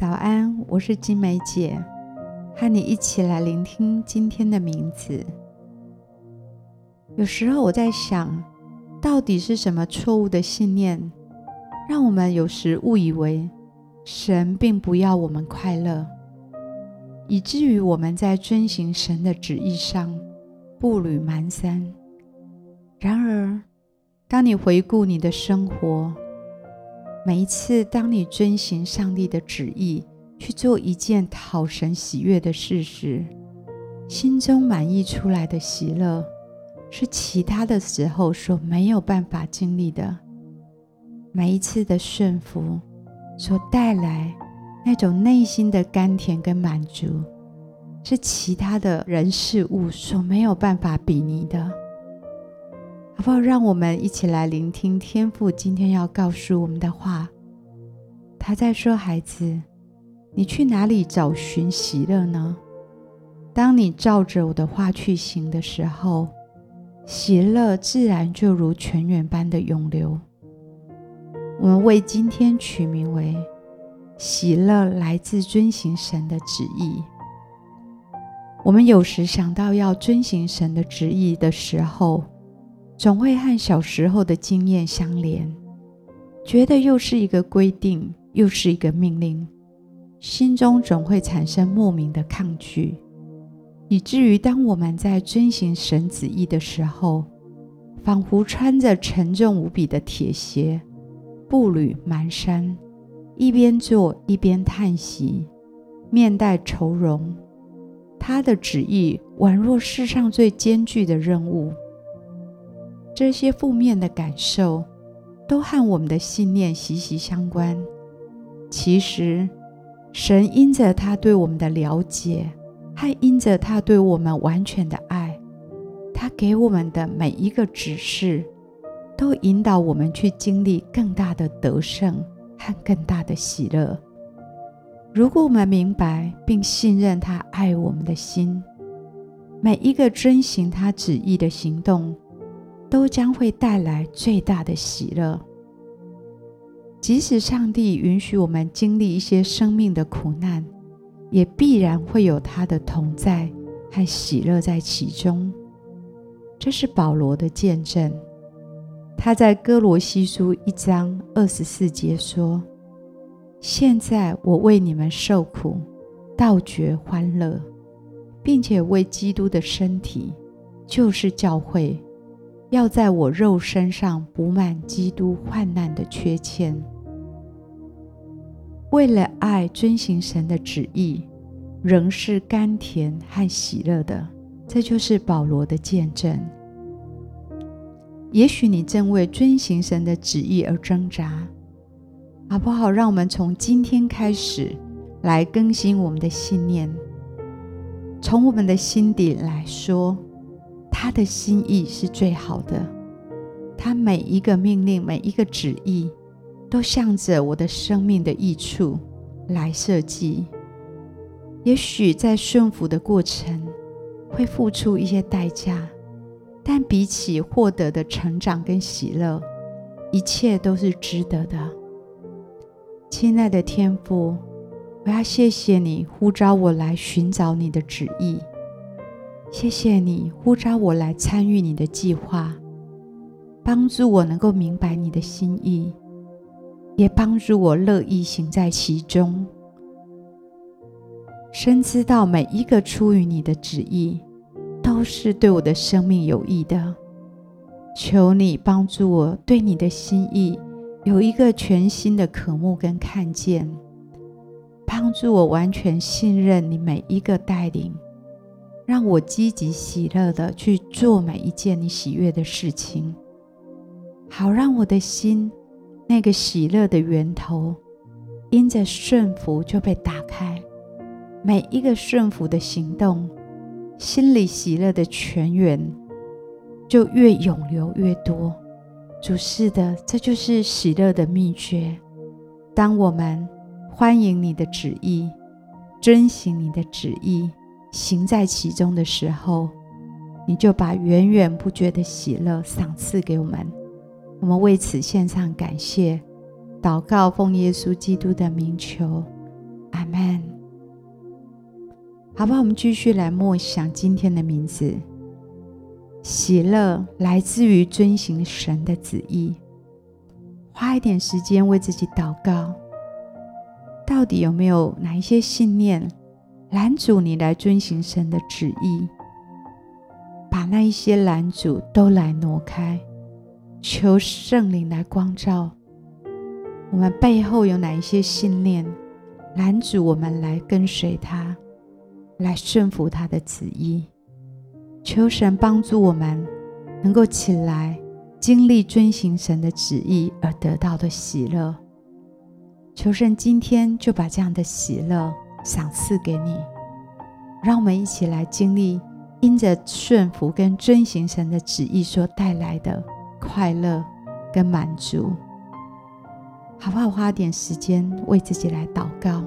早安，我是金梅姐，和你一起来聆听今天的名字。有时候我在想，到底是什么错误的信念，让我们有时误以为神并不要我们快乐，以至于我们在遵行神的旨意上步履蹒跚。然而，当你回顾你的生活，每一次，当你遵行上帝的旨意去做一件讨神喜悦的事时，心中满溢出来的喜乐，是其他的时候所没有办法经历的。每一次的顺服所带来那种内心的甘甜跟满足，是其他的人事物所没有办法比拟的。好不好？让我们一起来聆听天父今天要告诉我们的话。他在说：“孩子，你去哪里找寻喜乐呢？当你照着我的话去行的时候，喜乐自然就如泉源般的涌流。”我们为今天取名为“喜乐来自遵行神的旨意”。我们有时想到要遵行神的旨意的时候，总会和小时候的经验相连，觉得又是一个规定，又是一个命令，心中总会产生莫名的抗拒，以至于当我们在遵行神旨意的时候，仿佛穿着沉重无比的铁鞋，步履蹒跚，一边做一边叹息，面带愁容。他的旨意宛若世上最艰巨的任务。这些负面的感受，都和我们的信念息息相关。其实，神因着他对我们的了解，还因着他对我们完全的爱，他给我们的每一个指示，都引导我们去经历更大的得胜和更大的喜乐。如果我们明白并信任他爱我们的心，每一个遵行他旨意的行动，都将会带来最大的喜乐。即使上帝允许我们经历一些生命的苦难，也必然会有他的同在和喜乐在其中。这是保罗的见证。他在哥罗西书一章二十四节说：“现在我为你们受苦，倒觉欢乐，并且为基督的身体，就是教会。”要在我肉身上补满基督患难的缺欠，为了爱遵行神的旨意，仍是甘甜和喜乐的。这就是保罗的见证。也许你正为遵行神的旨意而挣扎，好不好？让我们从今天开始来更新我们的信念，从我们的心底来说。他的心意是最好的，他每一个命令、每一个旨意，都向着我的生命的益处来设计。也许在顺服的过程会付出一些代价，但比起获得的成长跟喜乐，一切都是值得的。亲爱的天父，我要谢谢你呼召我来寻找你的旨意。谢谢你呼召我来参与你的计划，帮助我能够明白你的心意，也帮助我乐意行在其中。深知道每一个出于你的旨意，都是对我的生命有益的。求你帮助我对你的心意有一个全新的渴慕跟看见，帮助我完全信任你每一个带领。让我积极喜乐地去做每一件你喜悦的事情，好让我的心那个喜乐的源头，因着顺服就被打开。每一个顺服的行动，心里喜乐的泉源就越涌流越多。主是的，这就是喜乐的秘诀。当我们欢迎你的旨意，遵行你的旨意。行在其中的时候，你就把源源不绝的喜乐赏赐给我们。我们为此献上感谢，祷告奉耶稣基督的名求，阿门。好吧，我们继续来默想今天的名字。喜乐来自于遵行神的旨意。花一点时间为自己祷告，到底有没有哪一些信念拦阻你来遵行神的旨意？把那一些拦阻都来挪开，求圣灵来光照。我们背后有哪一些信念拦阻我们来跟随他，来顺服他的旨意？求神帮助我们能够起来，经历遵行神的旨意而得到的喜乐。求神今天就把这样的喜乐赏赐给你，让我们一起来经历因着顺服跟遵行神的旨意所带来的快乐跟满足。好不好？花点时间为自己来祷告。